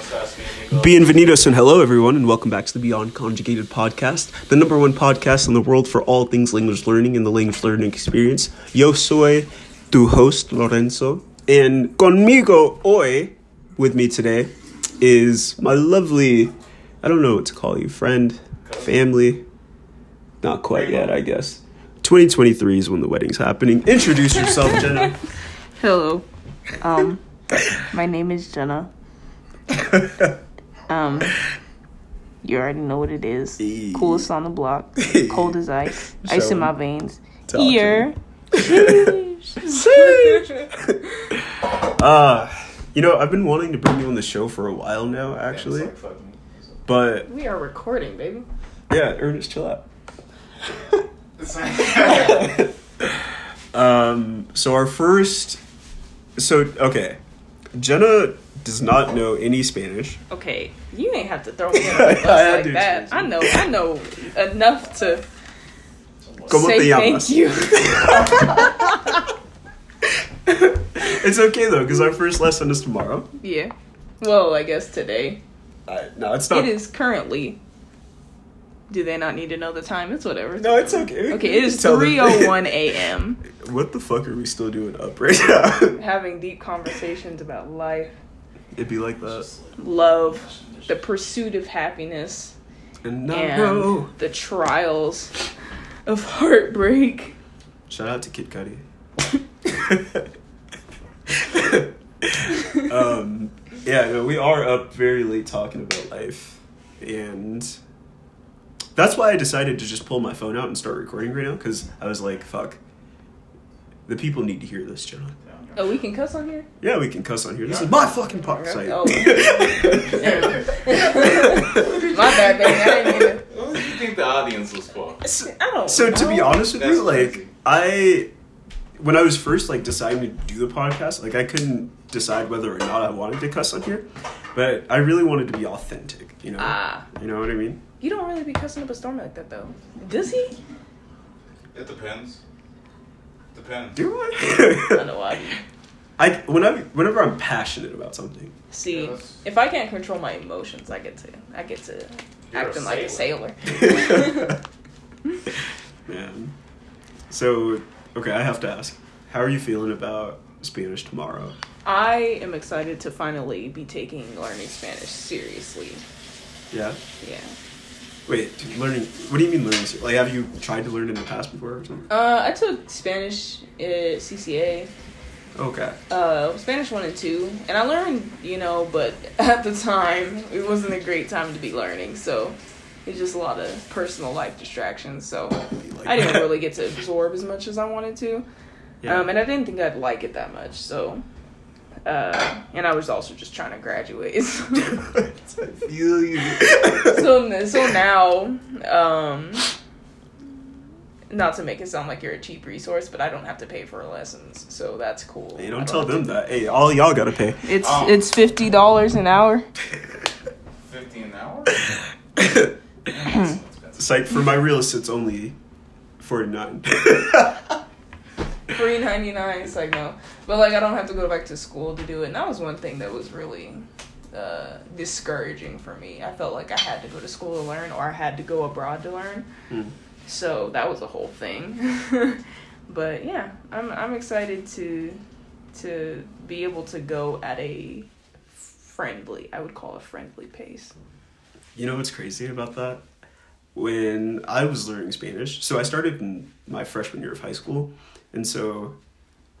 Bienvenidos and hello everyone and welcome back to the Beyond Conjugated podcast, the number one podcast in the world for all things language learning and the language learning experience. Yo soy tu host Lorenzo and conmigo hoy with me today is my lovely I don't know what to call you, friend, family. Not quite yet, I guess. 2023 is when the wedding's happening. Introduce yourself, Jenna. Hello. Um, my name is Jenna. Um, you already know what it is. Hey. Coolest on the block. Cold as ice. Show Ice in my veins. Talk Ear. Uh, you know, I've been wanting to bring you on the show for a while now, actually. But We are recording, baby. yeah, Ernest, chill out. Um, so our first, so okay, Jenna does not know any Spanish. Okay, you ain't have to throw me under the bus had like that. I know, I know enough to ¿Cómo say te llamas? thank you. It's okay though, because our first lesson is tomorrow. yeah. Well, I guess today. Uh, no, it's not. It is currently. Do they not need to know the time? It's whatever. No, it's okay. Okay, it is Tell them. three oh one a.m. What the fuck are we still doing up right now? Having deep conversations about life, It'd be like that. love, the pursuit of happiness, And and the trials of heartbreak. Shout out to Kid Cudi. um, yeah, no, we are up very late talking about life, and that's why I decided to just pull my phone out and start recording right now because I was like, "Fuck, the people need to hear this, John." Oh, we can cuss on here. Yeah, we can cuss on here. This is my fucking podcast. Oh. My bad, baby. I didn't mean to. What do you think the audience was for? I don't. So to be honest with That's you, like crazy. I, when I was first like deciding to do the podcast, like I couldn't decide whether or not I wanted to cuss on here, but I really wanted to be authentic. You know, Ah, you know what I mean? you don't really be cussing up a storm like that, though. Does he? It depends. Depends. Do I I? know I. I when I whenever I'm passionate about something, See, Yes. if I can't control my emotions, I get to, I get to You're a acting like a sailor. man. So okay, I have to ask, how are you feeling about Spanish tomorrow? I am excited to finally be taking learning Spanish seriously. Yeah. Yeah. Wait, dude, learning. What do you mean learning? Like, have you tried to learn in the past before or something? Uh, I took Spanish at CCA, Okay. uh, Spanish one and two, and I learned, you know, but at the time it wasn't a great time to be learning, so it's just a lot of personal life distractions. So like I didn't that. really get to absorb as much as I wanted to, Yeah. um, and I didn't think I'd like it that much. So, uh, and I was also just trying to graduate. I feel you. so so now um not to make it sound like you're a cheap resource but i don't have to pay for lessons so that's cool Hey, I don't tell them to- that. Hey, all y'all gotta pay. it's Oh. it's fifty dollars an hour 15 an hour? Site for my real estate's only forty nine. Three ninety nine. It's like no, but like I don't have to go back to school to do it. And that was one thing that was really uh, discouraging for me. I felt like I had to go to school to learn, or I had to go abroad to learn. Hmm. So that was a whole thing. but yeah, I'm I'm excited to to be able to go at a friendly, I would call a friendly pace. You know what's crazy about that? When I was learning Spanish, so I started in my freshman year of high school, and so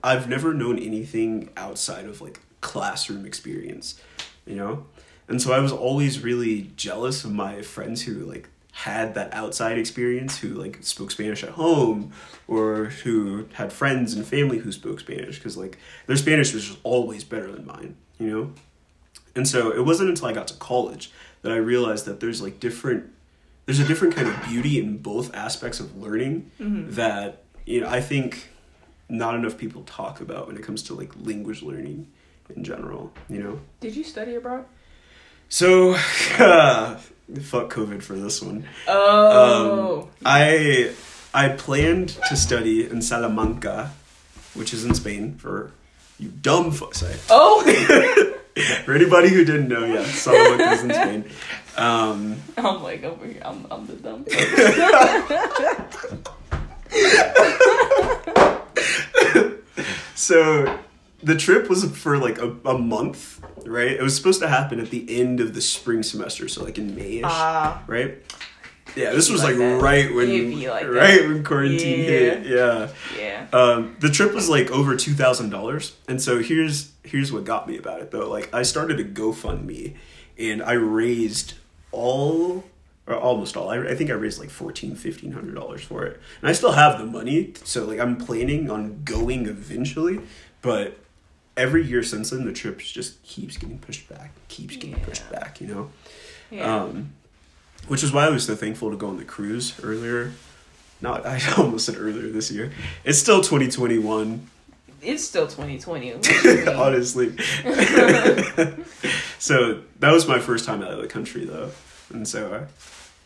I've never known anything outside of like classroom experience, you know? And so I was always really jealous of my friends who like had that outside experience, who like spoke Spanish at home, or who had friends and family who spoke Spanish, because like their Spanish was just always better than mine, you know? And so it wasn't until I got to college that I realized that there's like different there's a different kind of beauty in both aspects of learning mm-hmm. that you know I think not enough people talk about when it comes to like language learning in general, you know. Did you study abroad? So fuck COVID for this one. Oh, Um, I I planned to study in Salamanca, which is in Spain for you dumb fuck oh, For anybody who didn't know, yeah, Salamanca is in Spain. Um, I'm like over here. I'm, I'm the dumb. so the trip was for like a, a month, right? It was supposed to happen at the end of the spring semester, so like in Mayish, Ah, right? Yeah, this was like like, right when like that. right when quarantine Yeah. hit. Yeah. yeah. Um, the trip was like over two thousand dollars, and so here's here's what got me about it though. Like I started a GoFundMe, and I raised all or almost all. I, I think I raised like fourteen, fifteen hundred dollars for it, and I still have the money. So like I'm planning on going eventually, but every year since then the trip just keeps getting pushed back, keeps getting pushed back. You know. Yeah. Um, which is why I was so thankful to go on the cruise earlier. Not I almost said earlier this year. It's still 2021, it's still 2020. What you mean? honestly. so that was my first time out of the country though, and so uh,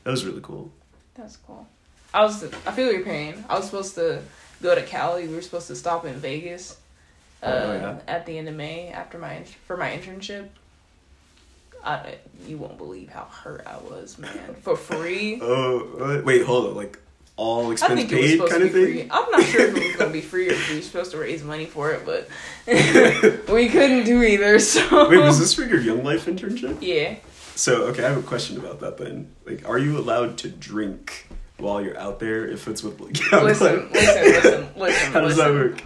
that was really cool. That's cool. I was. I feel your pain. I was supposed to go to Cali. We were supposed to stop in Vegas. Uh, Oh, yeah. At the end of May, after my for my internship. I, you won't believe how hurt I was, man. For free. Oh wait, hold on, like all expense think it was paid kind of thing. free. I'm not sure if it was gonna be free or if we were supposed to raise money for it, but we couldn't do either. So Wait, was this for your Young Life internship? Yeah. So okay, I have a question about that. Then, like, are you allowed to drink while you're out there if it's with like Young Listen, Life? listen, listen, listen. How does listen. that work?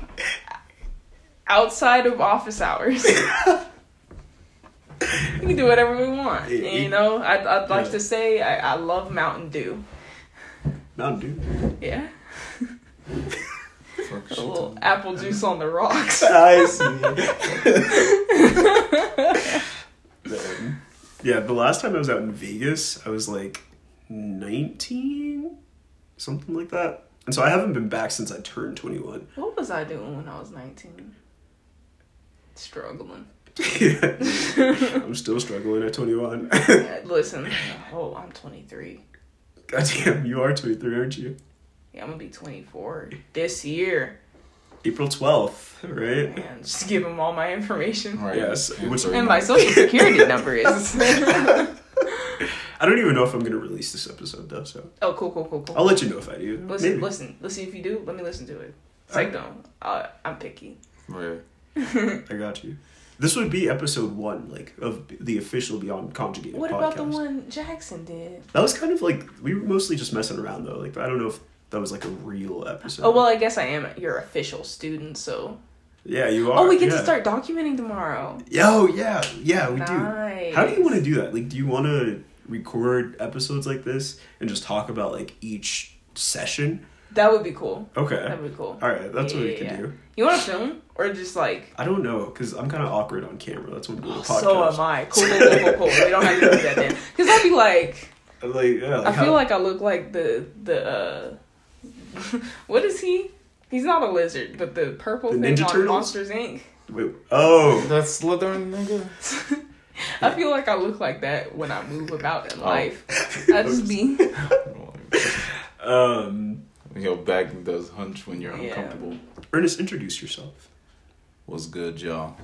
outside of office hours. we can do whatever we want. Yeah, And, you know, I'd, I'd like yeah. to say I, I love Mountain Dew. Mountain Dew. Yeah. A little apple juice on the rocks. I see. Man. Yeah, the last time I was out in Vegas, I was like 19, something like that. And so I haven't been back since I turned 21. What was I doing when I was 19? Struggling. I'm still struggling at 21. Uh, Listen, oh, I'm 23. Goddamn, you are 23, aren't you? Yeah, I'm gonna be 24 this year. April 12th, right? Man, just give them all my information. Right. Yes, And which- And my social security number is. I don't even know if I'm going to release this episode, though, so oh, cool, cool, cool, cool. I'll let you know if I do. Listen, Maybe. listen, let's see if you do. Let me listen to it. Psycho. Uh, I'm picky. Right. I got you. This would be episode one, like, of the official Beyond Conjugated What podcast. about the one Jackson did? That was kind of like we were mostly just messing around though. Like I don't know if that was like a real episode. Oh well, I guess I am your official student, so. yeah, you are. Oh, we get yeah. to start documenting tomorrow. Oh yeah, yeah, we nice. do. How do you want to do that? Like, do you want to record episodes like this and just talk about like each session? That would be cool. Okay, That would be cool. all right, that's what we Yeah, can yeah, do. You want to film or just like? I don't know because I'm kind of awkward on camera. That's what we do podcast. So am I. Cool, cool, cool, cool, cool. We don't have to do that then. Because I'd be like, Like, yeah, like I feel like I look like the the. uh What is he? He's not a lizard, but the purple The thing Ninja on Turtles? Monsters Inc. Wait, oh, That's Slytherin, nigga. I feel like I look like that when I move about in Oh. life. I just be um, Your back does hunch when you're Yeah. uncomfortable. Ernest, introduce yourself. What's good, y'all?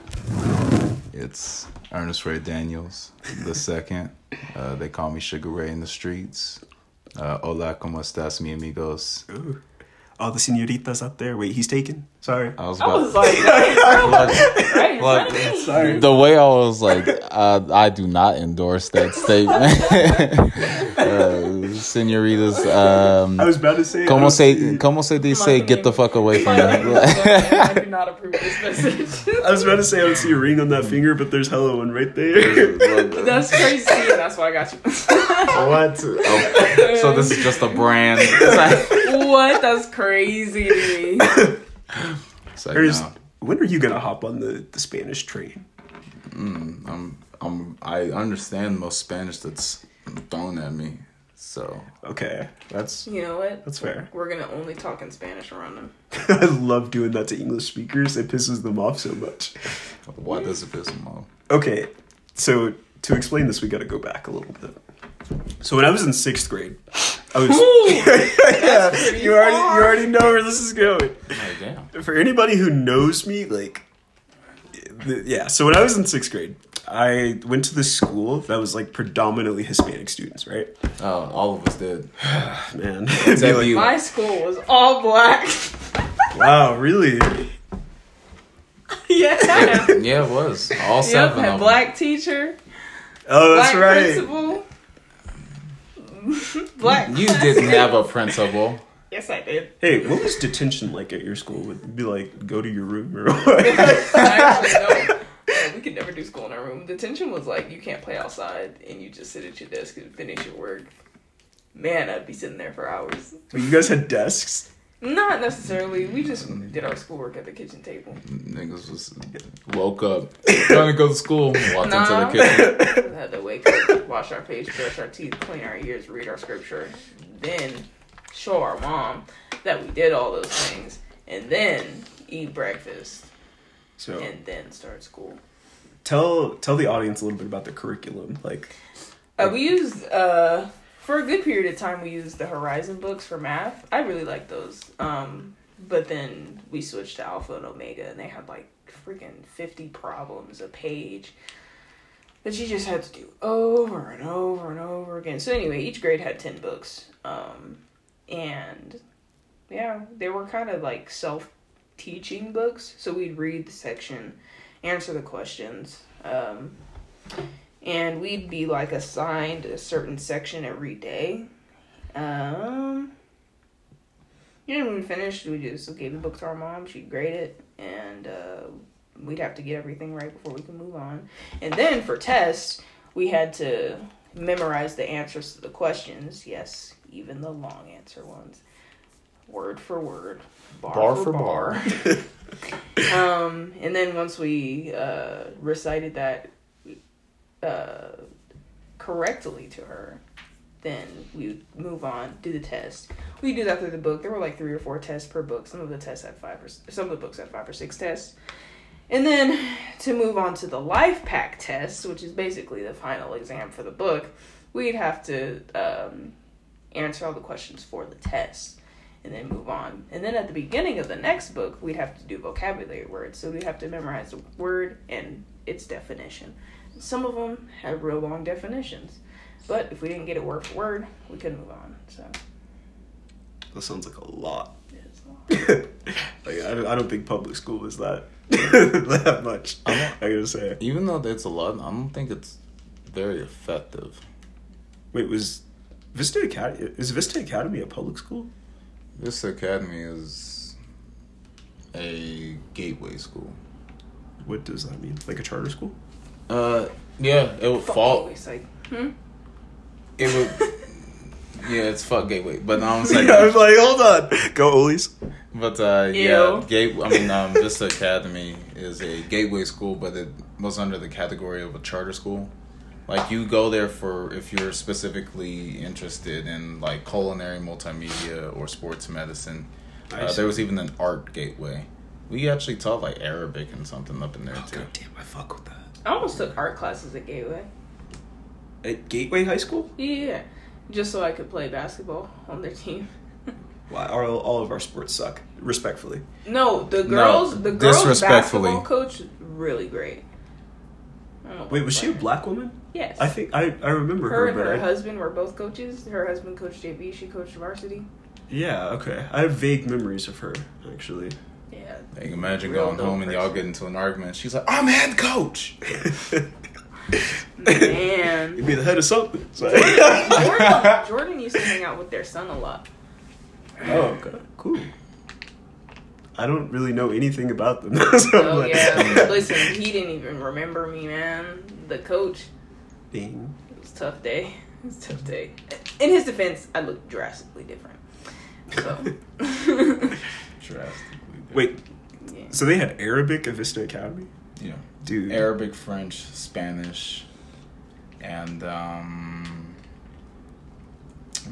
It's Ernest Ray Daniels the second. Uh, they call me Sugar Ray in the streets. Uh, hola, como estás, mi amigos? Ooh. All the senoritas out there. Wait, he's taken. Sorry. I was I about. was like, right, right in Look, front of me. Sorry. the way I was like, uh, I do not endorse that statement. uh, senoritas, um, I was about to say. I como don't se, como se dice, My get the fuck away from me. I do not approve of this message. I was about to say I don't see a ring on that finger, but there's hella one right there. That's crazy. That's why I got you. what? Oh, so this is just a brand. what? That's crazy to me. Like, Ernest, when are you gonna hop on the, the Spanish train? Mm, I'm, I'm, I understand most Spanish that's thrown at me. So Okay, that's You know what? that's fair. We're gonna only talk in Spanish around them. I love doing that to English speakers. It pisses them off so much. why does it piss them off? Okay, so to explain this, we got to go back a little bit. So when I was in sixth grade, I was. yeah, pretty you already far. you already know where this is going. Oh damn. For anybody who knows me, like, the, yeah. So when I was in sixth grade, I went to this school that was like predominantly Hispanic students, right? Oh, all of us did. Man, like, you. My school was all black. wow, really? yeah. Yeah, it was. All Yep, seven had of black teacher, Oh, that's black right. principal, black. them. You didn't have a principal. Yes, I did. Hey, what was detention like at your school? Would it be like go to your room or what? Could never do school in our room. Detention was like you can't play outside and you just sit at your desk and finish your work. Man, I'd be sitting there for hours. you guys had desks. Not necessarily. We just did our schoolwork at the kitchen table. Niggas was woke up, trying to go to school, walked Nah. into the kitchen. We had to wake up, wash our face, brush our teeth, clean our ears, read our scripture, then show our mom that we did all those things, and then eat breakfast, So and then start school. Tell tell the audience a little bit about the curriculum. Like, Uh, we used uh, for a good period of time. We used the Horizon books for math. I really liked those. Um, but then we switched to Alpha and Omega, and they had like freaking fifty problems a page that you just had to do over and over and over again. So anyway, each grade had ten books, um, and yeah, they were kind of like self teaching books. So we'd read the section, answer the questions. Um, and we'd be like assigned a certain section every day. Um, yeah, when we finished, we just gave the book to our mom. She'd grade it, and uh, we'd have to get everything right before we could move on. And then for tests, we had to memorize the answers to the questions. Yes, even the long answer ones, word for word, bar, Bar for, for bar. um, and then once we uh, recited that uh, correctly to her, then we move on, do the test. We do that through the book. There were like three or four tests per book. Some of the tests had five or some of the books had five or six tests. And then to move on to the LIFEPAC test, which is basically the final exam for the book, we'd have to um, answer all the questions for the test and then move on. And then at the beginning of the next book, we'd have to do vocabulary words. So we'd have to memorize the word and its definition. Some of them had real long definitions, but if we didn't get it word for word, we couldn't move on. So that sounds like a lot. a lot. like, I, don't- I don't think public school is that that much. I I'm gotta say. Even though it's a lot, I don't think it's very effective. Wait, was Vista Academy? Is Vista Academy a public school? Vista Academy is a gateway school. What does that mean? Like a charter school? Uh, yeah, it would Fuck fall. always like, hmm? It would. yeah, it's fuck gateway, but now I'm saying. yeah, I was like, hold on, go Olies. But uh, yeah, gate. I mean, um, Vista Academy is a gateway school, but it was under the category of a charter school. Like you go there for if you're specifically interested in like culinary, multimedia, or sports medicine. Uh, there was even an art gateway. We actually taught like Arabic and something up in there Oh, too. God damn, I fuck with that. I almost took art classes at Gateway. At Gateway High School? Yeah, just so I could play basketball on their team. Wow, all, all of our sports suck. Respectfully. No, the girls, the girls disrespectfully. basketball coach, really great. I don't know Wait, about was she a black woman? Yes. I think I, I remember her her, and but her I, husband were both coaches. Her husband coached JV. She coached varsity. yeah, okay. I have vague memories of her actually. Yeah. Like, imagine Real going dope home and y'all person. get into an argument. She's like, "I'm head coach." Man. You'd be the head of something. So- Jordan, Jordan used to hang out with their son a lot. oh, okay, cool. I don't really know anything about them. so Oh like, yeah. Listen, he didn't even remember me, man. The coach. Dang. It was a tough day. It was a tough day. In his defense, I looked drastically different. So. Drastically. Wait, yeah. so they had Arabic at Vista Academy, Yeah. dude. Arabic, French, Spanish, and um,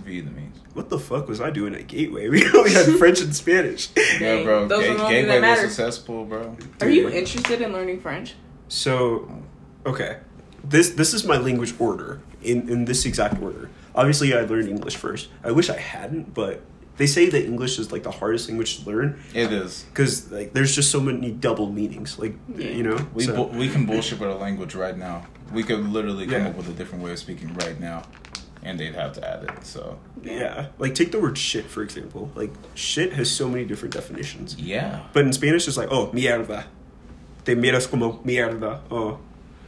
Vietnamese. What the fuck was I doing at Gateway? We only had French and Spanish. Yeah, bro. those Ga- the only that Gateway was successful, bro. Are you interested in learning French? So, okay, this this is my language order in in this exact order. Obviously, I learned English first. I wish I hadn't, but they say that English is like the hardest language to learn It is. because like there's just so many double meanings. Like Yeah. you know, We so- bu- we can bullshit with our language right now. We could literally come Yeah. up with a different way of speaking right now, and they'd have to add it. So yeah. Like take the word shit for example. Like shit has so many different definitions. yeah, But in Spanish, it's like, oh, mierda. Te miras como mierda. Oh.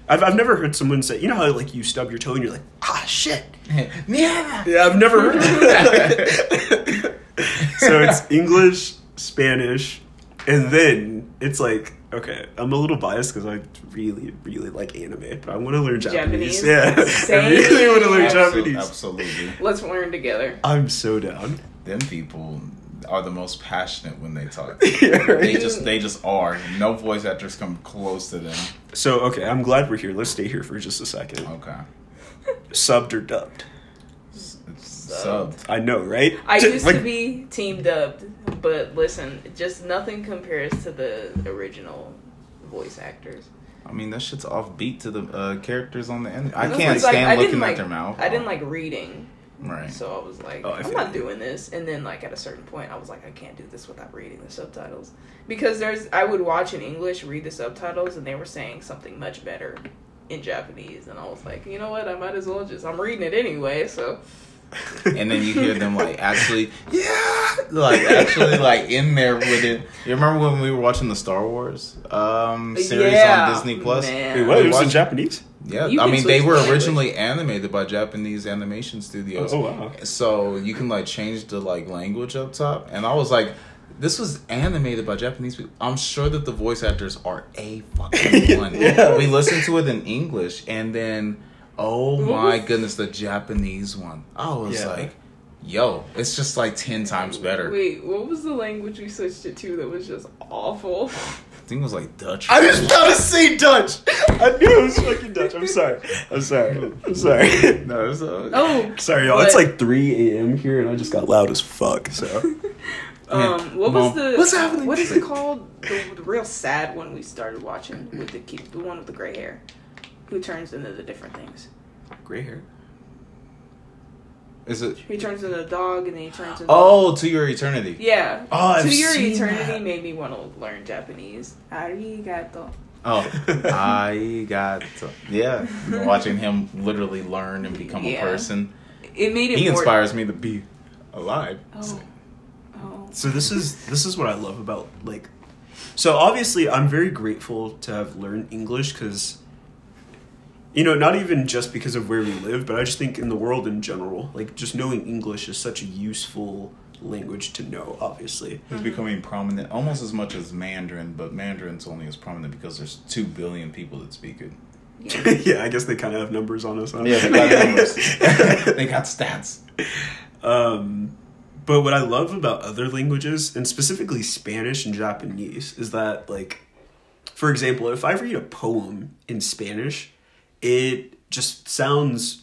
I've, I've never heard someone say, you know how like you stub your toe and you're like, ah, shit. yeah. Yeah, I've never heard that. so it's English, Spanish, and then it's like, okay, I'm a little biased because I really, really like anime, but I want to learn Japanese. Japanese? Yeah, I Same. really want to learn Absol- Japanese. Absolutely. Let's learn together. I'm so down. Them people are the most passionate when they talk. Yeah, right? They just they just are. No voice actors come close to them. So, okay, I'm glad we're here. Let's stay here for just a second. Okay. Subbed or dubbed? It's subbed. I know, right? I Ju- used like- to be team dubbed, but listen, just nothing compares to the original voice actors. I mean, that shit's offbeat to the uh, characters on the end. I It's can't like, stand I looking like, at their mouth. I didn't like reading, Right. so I was like, Oh, I I'm not doing this. And then, like at a certain point, I was like, I can't do this without reading the subtitles because there's. I would watch in English, read the subtitles, and they were saying something much better in Japanese, and I was like, you know what? I might as well just. I'm reading it anyway, so. and then you hear them like actually, yeah, like actually like in there with it. You remember when we were watching the Star Wars um, series Yeah, on Disney Plus? man. Wait, what? It was in Japanese? Yeah, You I mean they the were language. originally animated by Japanese animation studios. Oh, wow. So you can like change the like language up top, and I was like, this was animated by Japanese people. I'm sure that the voice actors are a fucking one. Yeah. We listened to it in English, and then oh my goodness, the Japanese one. I was Yeah. like, yo, it's just like ten times better. Wait, what was the language we switched it to that was just awful? I think it was like Dutch. I was about to say Dutch. I knew it was fucking Dutch. I'm sorry. I'm sorry. I'm sorry. no, it's, uh, Oh, Sorry, y'all. What? It's like 3 a.m. here, and I just got loud as fuck. So um, what Mom, was the what's happening? What is it called? The, the real sad one we started watching with the kid, the one with the gray hair, who turns into the different things. gray hair. Is it? He turns into a dog, and then he turns into Oh, to your eternity. yeah. Oh, I've to your seen eternity that. made me want to learn Japanese. Arigato. Oh, I got to, yeah. Watching him literally learn and become Yeah. a person, It made it he more. inspires me to be alive. Oh. Oh. So this is this is what I love about like. So obviously, I'm very grateful to have learned English because. You know, not even just because of where we live, but I just think in the world in general, like just knowing English is such a useful language to know. Obviously, It's becoming prominent almost as much as Mandarin, but Mandarin's only as prominent because there's two billion people that speak it. yeah, I guess they kind of have numbers on us. Huh? Yeah, they got numbers. they got stats. Um, but what I love about other languages, and specifically Spanish and Japanese, is that, like, for example, if I read a poem in Spanish, it just sounds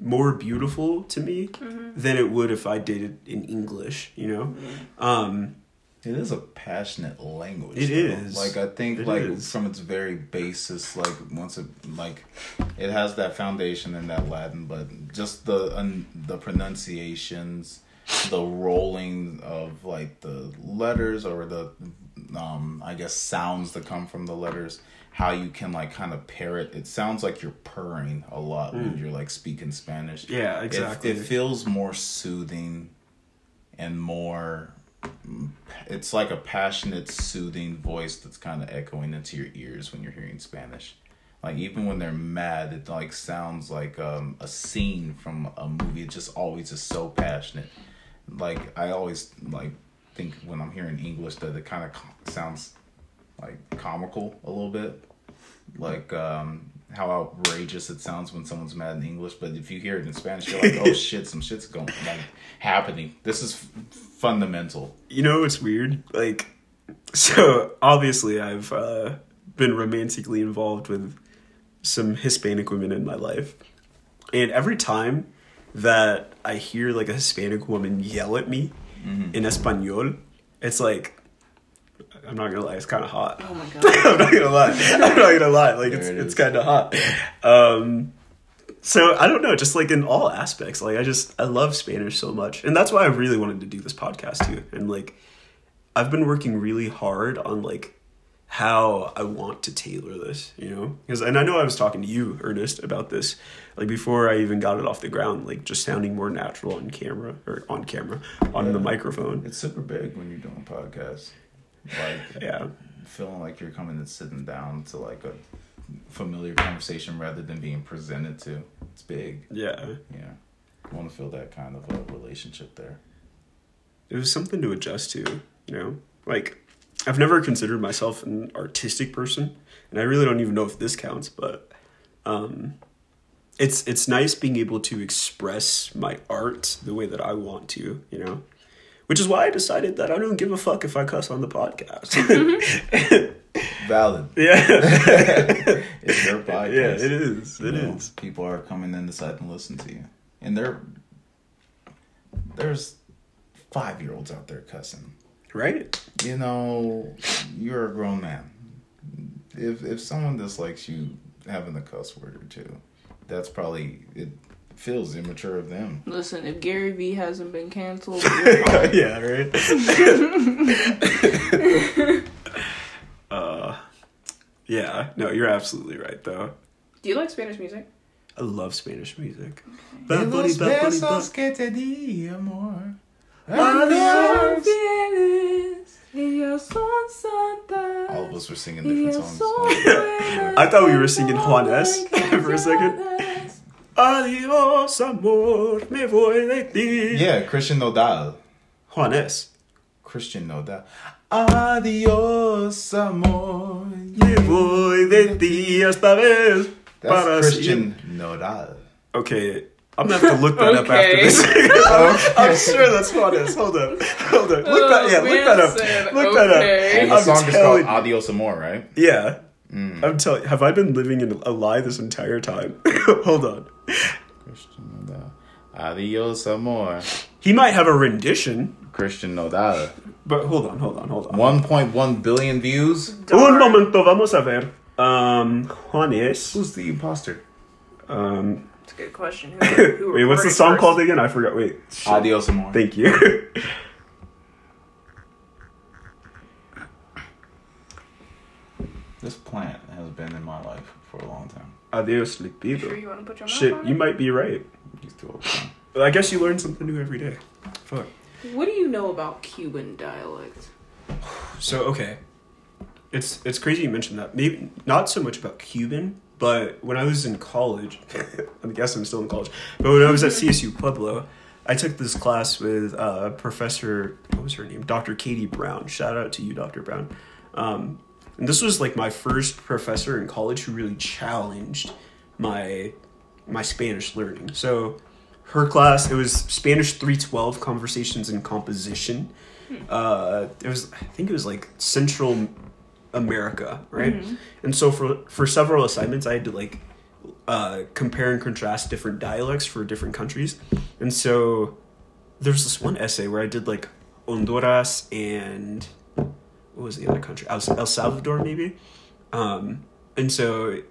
more beautiful to me than it would if I did it in English, you know? Um, It is a passionate language. It though. is. Like I think, It like is. from its very basis, like once it like it has that foundation in that Latin, but just the un, the pronunciations, the rolling of like the letters or the um I guess sounds that come from the letters. How you can like kind of pair it. It sounds like you're purring a lot when you're like speaking Spanish. yeah, It- exactly. It, feels more soothing and more. It's like a passionate, soothing voice that's kind of echoing into your ears when you're hearing Spanish. Like even when they're mad, it like sounds like um, a scene from a movie. It just always is so passionate. Like I always like think when I'm hearing English that it kind of sounds like comical a little bit like um how outrageous it sounds when someone's mad in English, but if you hear it in Spanish, you're like, "Oh shit, some shit's going like happening." This is f- fundamental. you know it's weird? Like, so obviously I've uh, been romantically involved with some Hispanic women in my life, and every time that I hear like a Hispanic woman yell at me in Espanol, it's like I'm not gonna lie, it's kind of hot. Oh my god. I'm not gonna lie. I'm not gonna lie. Like it's it it's kind of hot. Um, so I don't know, just like in all aspects, like I just I love Spanish so much, and that's why I really wanted to do this podcast too. And like, I've been working really hard on like how I want to tailor this, you know, because and I know I was talking to you, Ernest, about this, like before I even got it off the ground, like just sounding more natural on camera or on camera on the microphone. It's super big when you're doing podcasts. Like Yeah, feeling like you're coming and sitting down to like a familiar conversation rather than being presented to. It's big. yeah. Yeah. I want to feel that kind of a relationship there. it was something to adjust to, you know? Like, I've never considered myself an artistic person, and I really don't even know if this counts, but um, it's it's nice being able to express my art the way that I want to, you know? Which is why I decided that I don't give a fuck if I cuss on the podcast. Mm-hmm. Valid. yeah. It's your podcast. Yeah, it is. It know, is. People are coming in deciding and listen to you, and there, there's five year olds out there cussing. Right? You know, you're a grown man. If if someone dislikes you having a cuss word or two, that's probably it. Feels immature of them. Listen, if Gary Vee hasn't been canceled, yeah, right? uh, yeah, no, you're absolutely right, though. do you like Spanish music? I love Spanish music. Y Bad bunny, los bad bunny, bad- que te di, amor. Adios. Ellas son santas. All of us were singing different songs. I thought we were singing Juanes ellas for a second. Confiadas. Adios, amor, me voy de ti. Yeah, Christian Nodal. Juanes. Christian Nodal. Adios, amor. Me voy de ti esta vez. That's para Christian Nodal. Okay, I'm gonna have to look that up after Okay. this. I'm sure that's Juanes. Hold up, hold up. Look oh, that, yeah, Oh, look that up. said, Look that okay. And up. the I'm song is telling called Adios Amor, right? Yeah. Mm. I'm telling. Have I been living in a lie this entire time? Hold on. Christian Nodal. Adios Amor. He might have a rendition, Christian Nodal. but hold on, hold on, hold on. 1.1 billion views. Un momento, vamos a ver. Um, Juanes. Who's the imposter? Um, That's a good question. Who, who wait, what's the song first? called again? I forgot. Wait. Shit. Adios Amor. Thank you. This plant has been in my life for a long time. Adios, You lipido. sure you want to put your mouth Shit, on you it? might be right. He's too old. now. Well, I guess you learn something new every day. Fuck. What do you know about Cuban dialect? So okay, it's it's crazy you mentioned that. Maybe not so much about Cuban, but when I was in college, I guess I'm still in college. But when I was at CSU Pueblo, I took this class with uh, Professor what was her name, Dr. Katie Brown. Shout out to you, Dr. Brown. Um, and this was like my first professor in college who really challenged my my Spanish learning. So her class it was Spanish 312 conversations and composition. Uh, it was I think it was like Central America, right? And so for for several assignments I had to like uh, compare and contrast different dialects for different countries. And so there's this one essay where I did like Honduras and what was the other country? El, El Salvador, maybe. Um, and so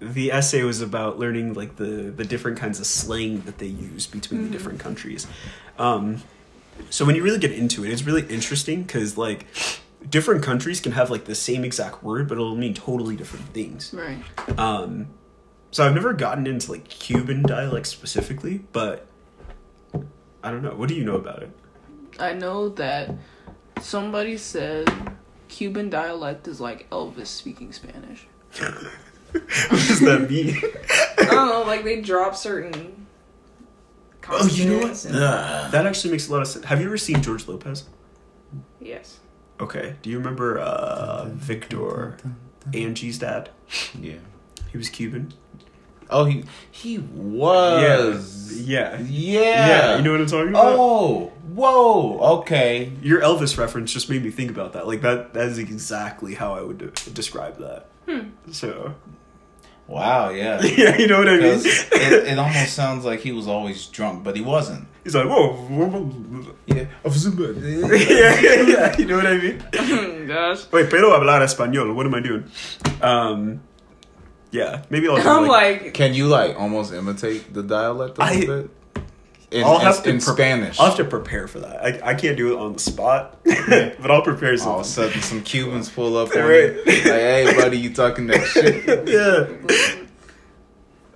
the essay was about learning like the the different kinds of slang that they use between the different countries. Um, so when you really get into it, it's really interesting because like different countries can have like the same exact word, but it'll mean totally different things. Right. Um, so I've never gotten into like Cuban dialect specifically, but I don't know. What do you know about it? I know that somebody said Cuban dialect is like Elvis speaking Spanish. what does that mean? I don't know, like they drop certain. Oh, you know what? consonants and- that actually makes a lot of sense. Have you ever seen George Lopez? Yes. Okay. Do you remember uh, Victor, Angie's dad? Yeah. He was Cuban. Oh, he he was. Yeah. Yeah. Yeah. You know what I'm talking about? Oh, whoa. Okay. Your Elvis reference just made me think about that. Like that. That is exactly how I would de- describe that. So Wow. Yeah. yeah, you know what I mean? it, it almost sounds like he was always drunk, but he wasn't. He's like, whoa, whoa, whoa. Yeah. yeah, yeah, yeah. You know what I mean? Gosh. Wait, pero hablar español. What am I doing? Um, Yeah, maybe I'll. Do, I'm like, Can you like almost imitate the dialect a I- little bit? In, I'll in- have to in pre- Spanish. I'll have to prepare for that. I, I can't do it on the spot, but I'll prepare All of a something. sudden, some Cubans pull up on Right. you. Like, hey, buddy, you talking that shit? yeah.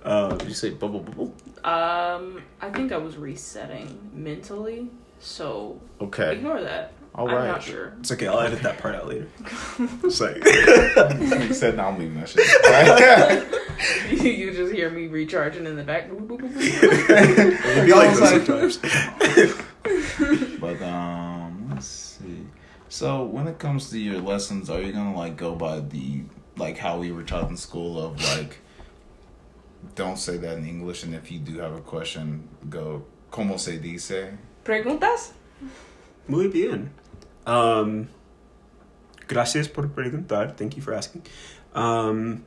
Um, Did you say bubble bubble? um, I think I was resetting mentally, so Okay. ignore that. All I'm not sure. it's okay. I'll edit that part out later. It's like, you said, "No, I'm leaving that shit." Right? you just hear me recharging in the back. it'd be like those sometimes. But um, let's see. So when it comes to your lessons, are you gonna like go by the like how we were taught in school of like, don't say that in English, and if you do have a question, go como se dice. Preguntas? Muy bien. Um, gracias por preguntar. Thank you for asking. Um,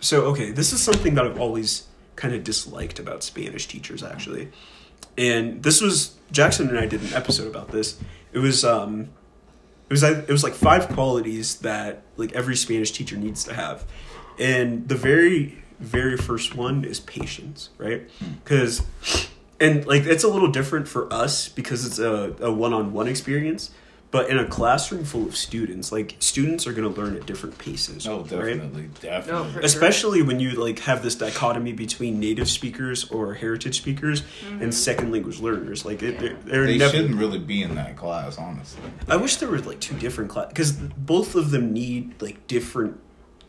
so, okay, this is something that I've always kind of disliked about Spanish teachers, actually. And this was Jackson and I did an episode about this. It was um, it was it was like five qualities that like every Spanish teacher needs to have, and the very very first one is patience, right? Because and like it's a little different for us because it's a, a one-on-one experience but in a classroom full of students like students are going to learn at different paces Oh, right? definitely, definitely. No, for- especially when you like have this dichotomy between native speakers or heritage speakers and mm-hmm. second language learners like it, they're, they're they never shouldn't really be in that class, honestly. i wish there were like two different classes because both of them need like different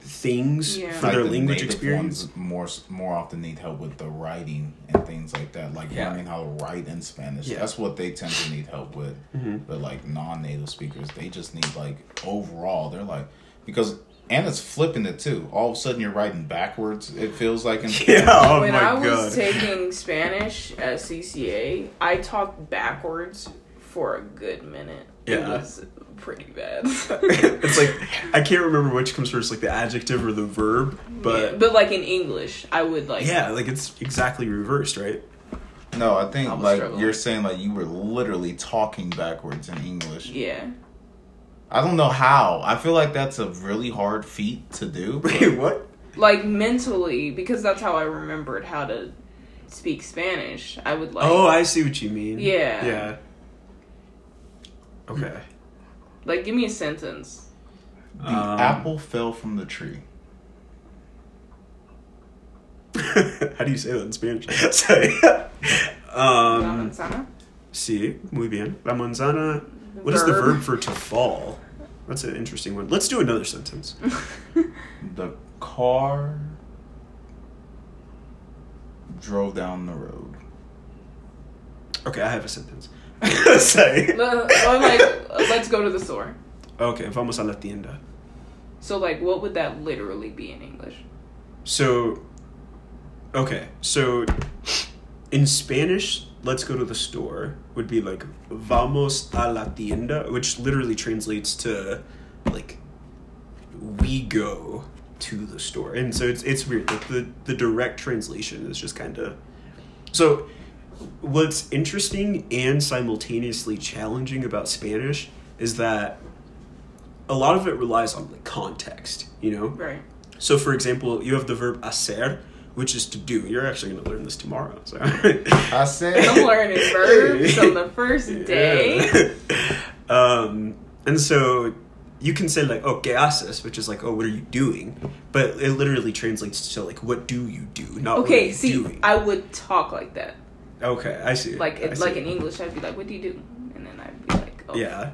things Yeah. for Like their the language experience more more often need help with the writing and things like that, like Yeah. learning how to write in Spanish. Yeah. That's what they tend to need help with. Mhm. But like non-native speakers, they just need like overall. They're like because and it's flipping it too. All of a sudden, you're writing backwards. It feels like in yeah oh when my I was taking Spanish at CCA, I talked backwards for a good minute. It Yeah. was pretty bad. it's like I can't remember which comes first, like the adjective or the verb, but Yeah, but like in English, I would like yeah, like it's exactly reversed, right? No, I think I like struggling. you're saying like you were literally talking backwards in English. yeah. I don't know how. I feel like that's a really hard feat to do. Wait, what? Like mentally, because that's how I remembered how to speak Spanish. I would like oh, I see what you mean. Yeah. Yeah. Okay. Like give me a sentence. the Um, apple fell from the tree. How do you say that in Spanish? Sorry. La um, manzana? sí, muy bien. La manzana. What is the Verb. verb for to fall? That's an interesting one. Let's do another sentence. The car drove down the road. Okay, I have a sentence. Le- or like let's go to the store. Okay, vamos a la tienda. So like what would that literally be in English? So, okay, so in Spanish, let's go to the store would be like vamos a la tienda, which literally translates to like we go to the store. And so it's it's weird. Like the the direct translation is just kind of so what's interesting and simultaneously challenging about Spanish is that a lot of it relies on like context, you know? Right. So, for example, you have the verb hacer, which is to do. You're actually going to learn this tomorrow. So. I said I'm learning verbs on the first day. Yeah. um, and so you can say like, "Oh, ¿qué haces?" which is like, "Oh, what are you doing?" But it literally translates to like, "What do you do?" Not what are Okay, you see, doing. I would talk like that. Okay, I see. Like I it, see. like in English, I'd be like, "What do you do?" And then I'd be like, "Oh, Yeah.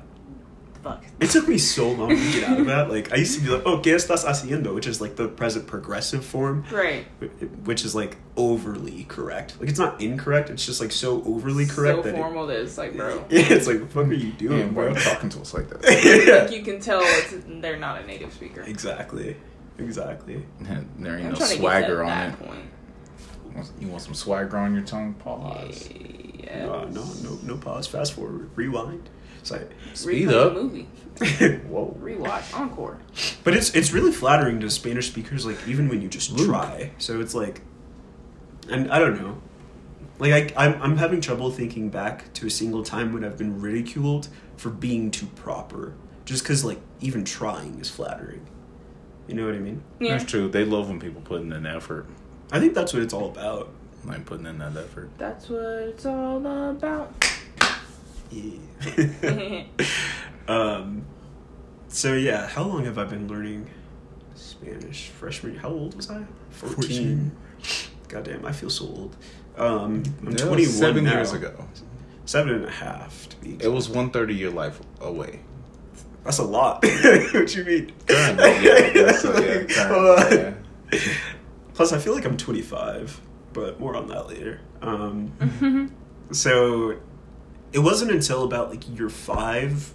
fuck." It took me so long to get out of that. Like, I used to be like, "Oh, ¿qué estás haciendo?" which is like the present progressive form. Right. which is like overly correct. Like it's not incorrect. It's just like so overly correct so that formal that it's like, bro. yeah, it's like what the fuck are you doing, Damn, why are you talking to us like that? Like you can tell it's, they're not a native speaker. exactly, exactly. there ain't I'm no trying to swagger get on at it. point. You want some swagger on your tongue? Pause. Yes. Uh, no, no, no pause. Fast forward. Rewind. It's like Speed up. Movie. Whoa. Rewatch. Encore. But it's it's really flattering to Spanish speakers, like even when you just Luke. try. So it's like, and I don't know, like I I'm I'm having trouble thinking back to a single time when I've been ridiculed for being too proper, just because like even trying is flattering. You know what I mean? Yeah. That's true. They love when people put in an effort, I think that's what it's all about. like putting in that effort. That's what it's all about. Yeah. um, so yeah, how long have I been learning Spanish? Freshman. How old was I? Fourteen. Goddamn, I feel so old. Um, I'm That was 21 Seven now. years ago. Seven and a half to be. It was one third of your life away. That's a lot. what you mean? Currently, yeah, I guess yeah, currently, yeah. Plus, I feel like I'm 25, but more on that later. Um, Mm-hmm. so it wasn't until about like year five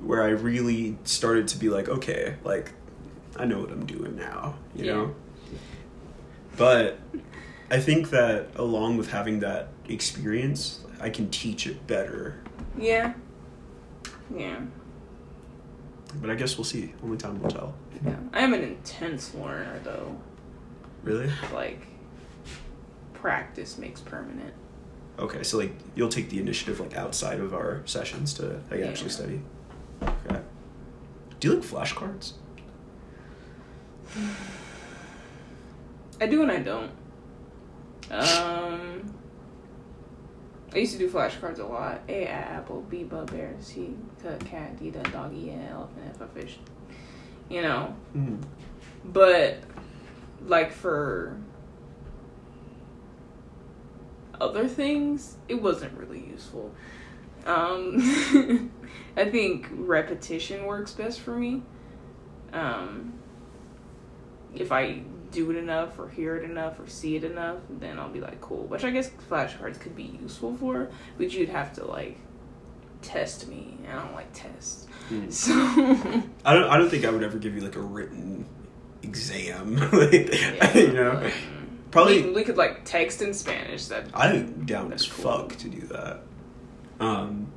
where I really started to be like, okay, like I know what I'm doing now, you Yeah. know. But I think that along with having that experience, I can teach it better. yeah. Yeah. But I guess we'll see. Only time will tell. Yeah. I am an intense learner though. Really? Like practice makes permanent. Okay, so like you'll take the initiative like outside of our sessions to like Yeah. actually study. Okay. Do you like flashcards? I do and I don't. Um, I used to do flashcards a lot. A apple, B bug bear, C cut cat, D doggy, yeah, elephant, F a fish. You know, Mm. but like for other things, it wasn't really useful. Um, I think repetition works best for me. Um, if I do it enough or hear it enough or see it enough, then I'll be like, cool. Which I guess flashcards could be useful for, but you'd have to like test me. and I don't like tests. Mm. So I don't. I don't think I would ever give you like a written exam. like, yeah, you know, probably. we, we could like text in Spanish. That I'm down as cool. fuck to do that. Um,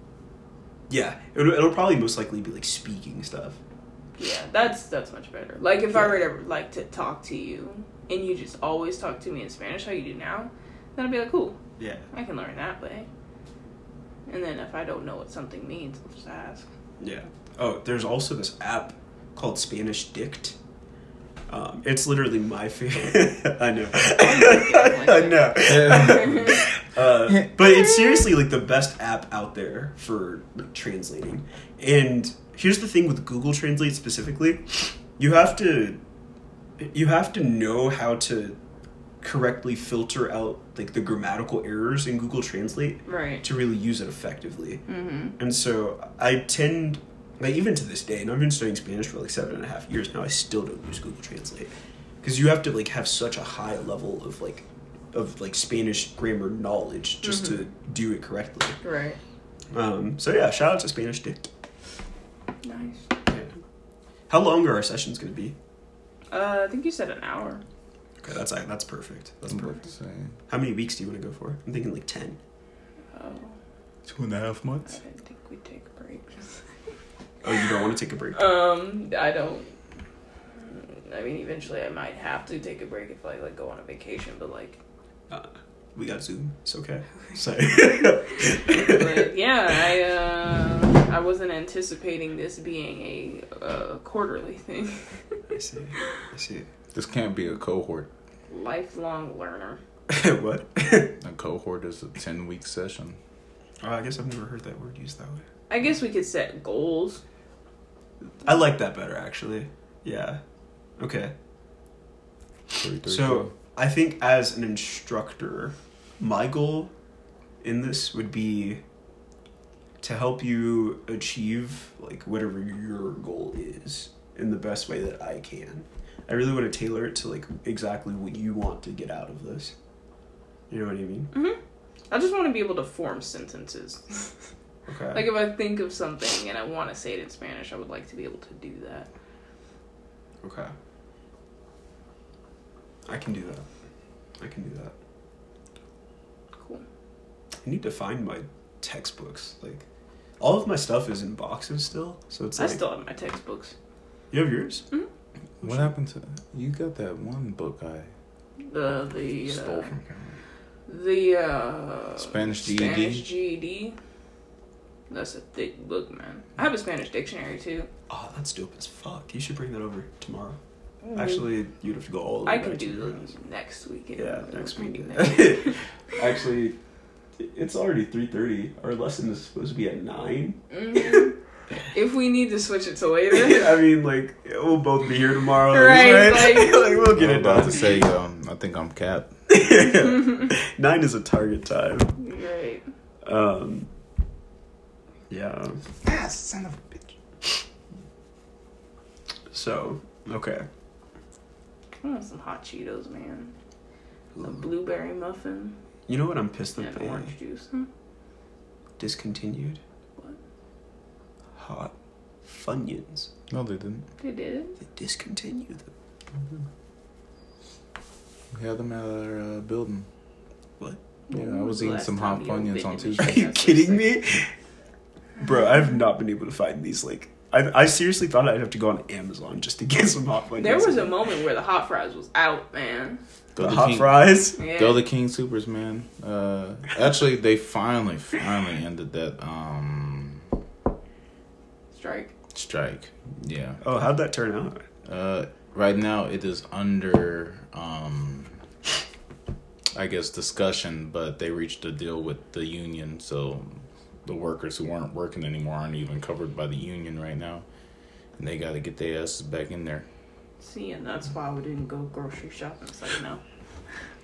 yeah, it'll, it'll probably most likely be like speaking stuff. yeah, that's that's much better. Like if I were to like to talk to you and you just always talk to me in Spanish, how you do now, then I'd be like, cool, Yeah, I can learn that way. And then if I don't know what something means, I'll just ask. yeah. Oh, there's also this app called SpanishDict. Um, it's literally my favorite. I know. I know. Uh, but it's seriously like the best app out there for like, translating. And here's the thing with Google Translate specifically, you have to you have to know how to correctly filter out like the grammatical errors in Google Translate Right. to really use it effectively. Mm-hmm. And so I tend, like even to this day, and I've been studying Spanish for like seven and a half years now. I still don't use Google Translate because you have to like have such a high level of like of like Spanish grammar knowledge just to do it correctly. Right. Um, so yeah, shout out to SpanishDict. Nice. Yeah. How long are our sessions going to be? Uh, I think you said an hour. Okay, that's that's perfect. That's I'm perfect. How many weeks do you want to go for? I'm thinking like ten. Oh, two and a half I months. didn't think we'd take a break. Oh, you don't want to take a break? um, I don't. I mean, eventually I might have to take a break if I like go on a vacation, but like, Uh, we got Zoom. It's okay. So. but yeah, I uh, I wasn't anticipating this being a uh, quarterly thing. I see. I see. This can't be a cohort. Lifelong learner. what? A cohort is a ten week session. Oh, I guess I've never heard that word used that way. I guess we could set goals. I like that better, actually. Yeah. Okay. Three, three, So four. I think as an instructor, my goal in this would be to help you achieve like whatever your goal is in the best way that I can. I really want to tailor it to like exactly what you want to get out of this. You know what I mean? hmm I just want to be able to form sentences. Okay. like if I think of something and I want to say it in Spanish, I would like to be able to do that. Okay. I can do that. I can do that. Cool. I need to find my textbooks. Like, all of my stuff is in boxes still, so it's I like still have my textbooks. you have yours. What happened to you? Got that one book I The the stole uh, from Cameron. the uh, Spanish GED? Spanish GED. That's a thick book, man. I have a Spanish dictionary too. Oh, that's dope as fuck. You should bring that over tomorrow. Actually, you'd have to go all the way I back could to do yours. next week. Yeah, next week. Next. Actually, it's already three thirty. Our lesson is supposed to be at nine. Mhm. if we need to switch it to later. I mean, like we'll both be here tomorrow, Right, right? like- Like, we'll get I'm it about done. to say, um, I think I'm capped. nine is a target time. right. Um, yeah. Ah, son of a bitch. So okay. I want some hot Cheetos, man. A blueberry muffin You know what I'm pissed that and they orange juice. Hmm? discontinued? What? Hot Funyuns. No, they didn't. They did. They discontinued them. We had them at our uh, building. What? Yeah, When I was the eating some hot you Funyuns on Tuesday. Are you kidding me? Bro, I've not been able to find these. Like, I, I seriously thought I'd have to go on Amazon just to get some hot fries. There was a moment where the hot fries was out, man. Go the to hot King- fries. Yeah. Go the King Soopers, man. Uh, actually, they finally, finally ended that um Strike. strike. Yeah. Oh, how'd that turn out? Uh, right now it is under um, I guess discussion, but they reached a deal with the union, so the workers who aren't working anymore aren't even covered by the union right now, and they got to get their asses back in there. See, and that's why we didn't go grocery shopping. So you know,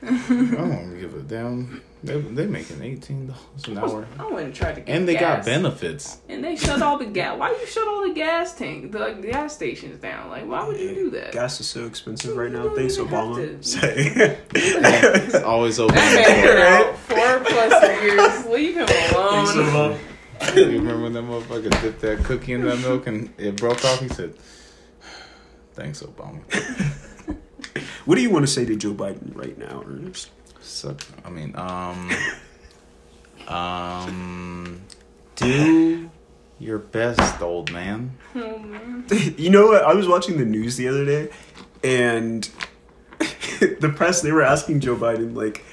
I don't give a damn. They they making eighteen dollars an hour, I went and try to get and they got benefits. And they shut all the gas. Why you shut all the gas tank, the gas stations down? Like, why would you do that? Gas is so expensive right now. Thanks, Obama. Say. It's always open. That man been out four plus years. Leave him Thanks, alone. Obama. you remember when that motherfucker dipped that cookie in that milk and it broke off? He said, "Thanks, Obama." What do you want to say to Joe Biden right now, Ernest? Suck. I mean, um, um, do your best, old man. Oh, man. You know what? I was watching the news the other day, and the press they were asking Joe Biden like,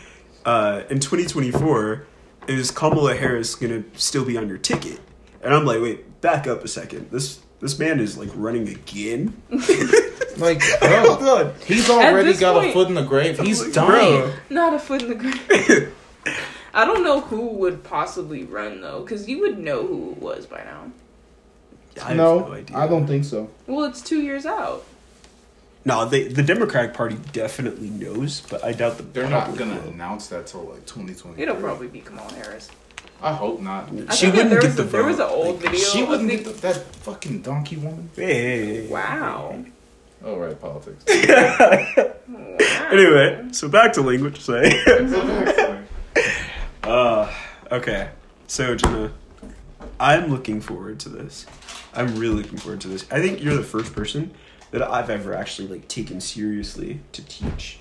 uh, in 2024, is Kamala Harris gonna still be on your ticket? And I'm like, wait, back up a second. This this man is like running again. Like, Hold bro, on. he's already this got a foot in the grave. He's Like, dying. bro. Not a foot in the grave. I don't know who would possibly run though, because you would know who it was by now. I have no, idea. I don't think so. Well, it's two years out. No, they, the Democratic Party definitely knows, but I doubt the They're not gonna announce that till like 2020. It'll probably be Kamala Harris. I hope not. I She wouldn't get the a, There was an old Like, video. She wouldn't get the, that fucking donkey woman. Hey. Wow. Oh right, politics. Anyway, so back to language. Say. uh, okay. So Jenna, I'm looking forward to this. I'm really looking forward to this. I think you're the first person that I've ever actually like taken seriously to teach.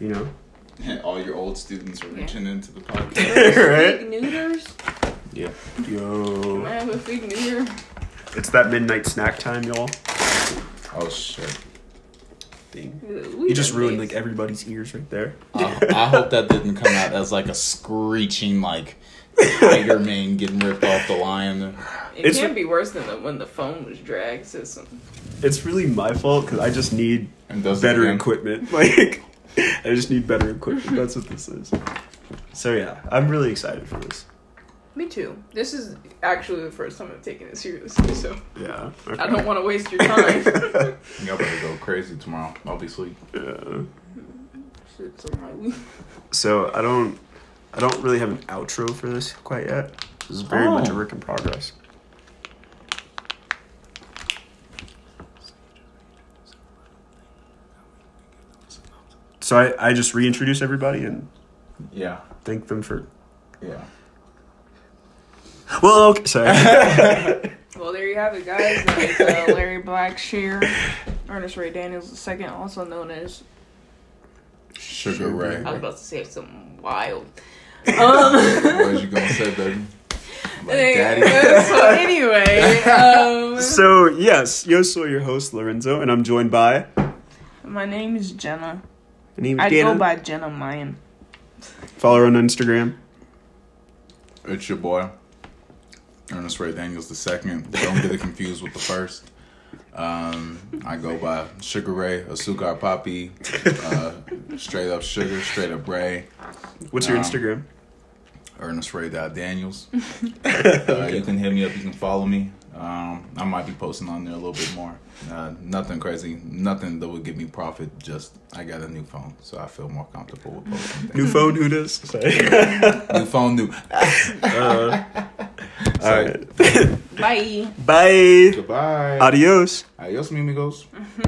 You know, All your old students are Yeah. reaching into the podcast. right? Fig Newtons. yeah. Yo, Can I have a fig Newton? it's that midnight snack time, y'all. Oh shit. Thing. We You just ruined made- like everybody's ears right there. I, I hope that didn't come out as like a screeching like tiger mane getting ripped off the lion. It It's- can't be worse than the, when the phone was dragged. So some, It's really my fault because I just need And does it better equipment. Like, I just need better equipment. That's what this is. So yeah, I'm really excited for this. Me too. This is actually the first time I've taken it seriously. So Yeah. okay. I don't want to waste your time. Y'all better go crazy tomorrow. I'll be asleep. Yeah. Shit's on my week. So I don't, I don't really have an outro for this quite yet. This is very much a Oh. work in progress. So I, I just reintroduce everybody and Yeah. thank them for. Yeah. Well, okay, sorry. Well, there you have it, guys. That is uh, Larry Blackshear, Ernest Ray Daniels II, also known as. Sugar Ray. I was about to say something wild. Um. what was you gonna say, baby? Like daddy. so anyway, um, so yes, yo soy your host Lorenzo, and I'm joined by. my name is Jenna. My name I Dana. go by Jenna Mayan. Follow her on Instagram. It's your boy, Ernest Ray Daniels the second. Don't get it confused with the first. Um, I go by Sugar Ray, Azúcar Papi, uh, straight up Sugar, straight up Ray, What's your Um, Instagram? Ernest Ray Daniels. Uh, you can hit me up. You can follow me. Um, I might be posting on there a little bit more. Uh, nothing crazy. Nothing that would give me profit. Just I got a new phone, so I feel more comfortable with posting. New phone? Who does? Sorry. new phone, new. Uh, all Sorry. right. Bye. Bye. Goodbye. Adios. Adios, mi amigos. Mm-hmm.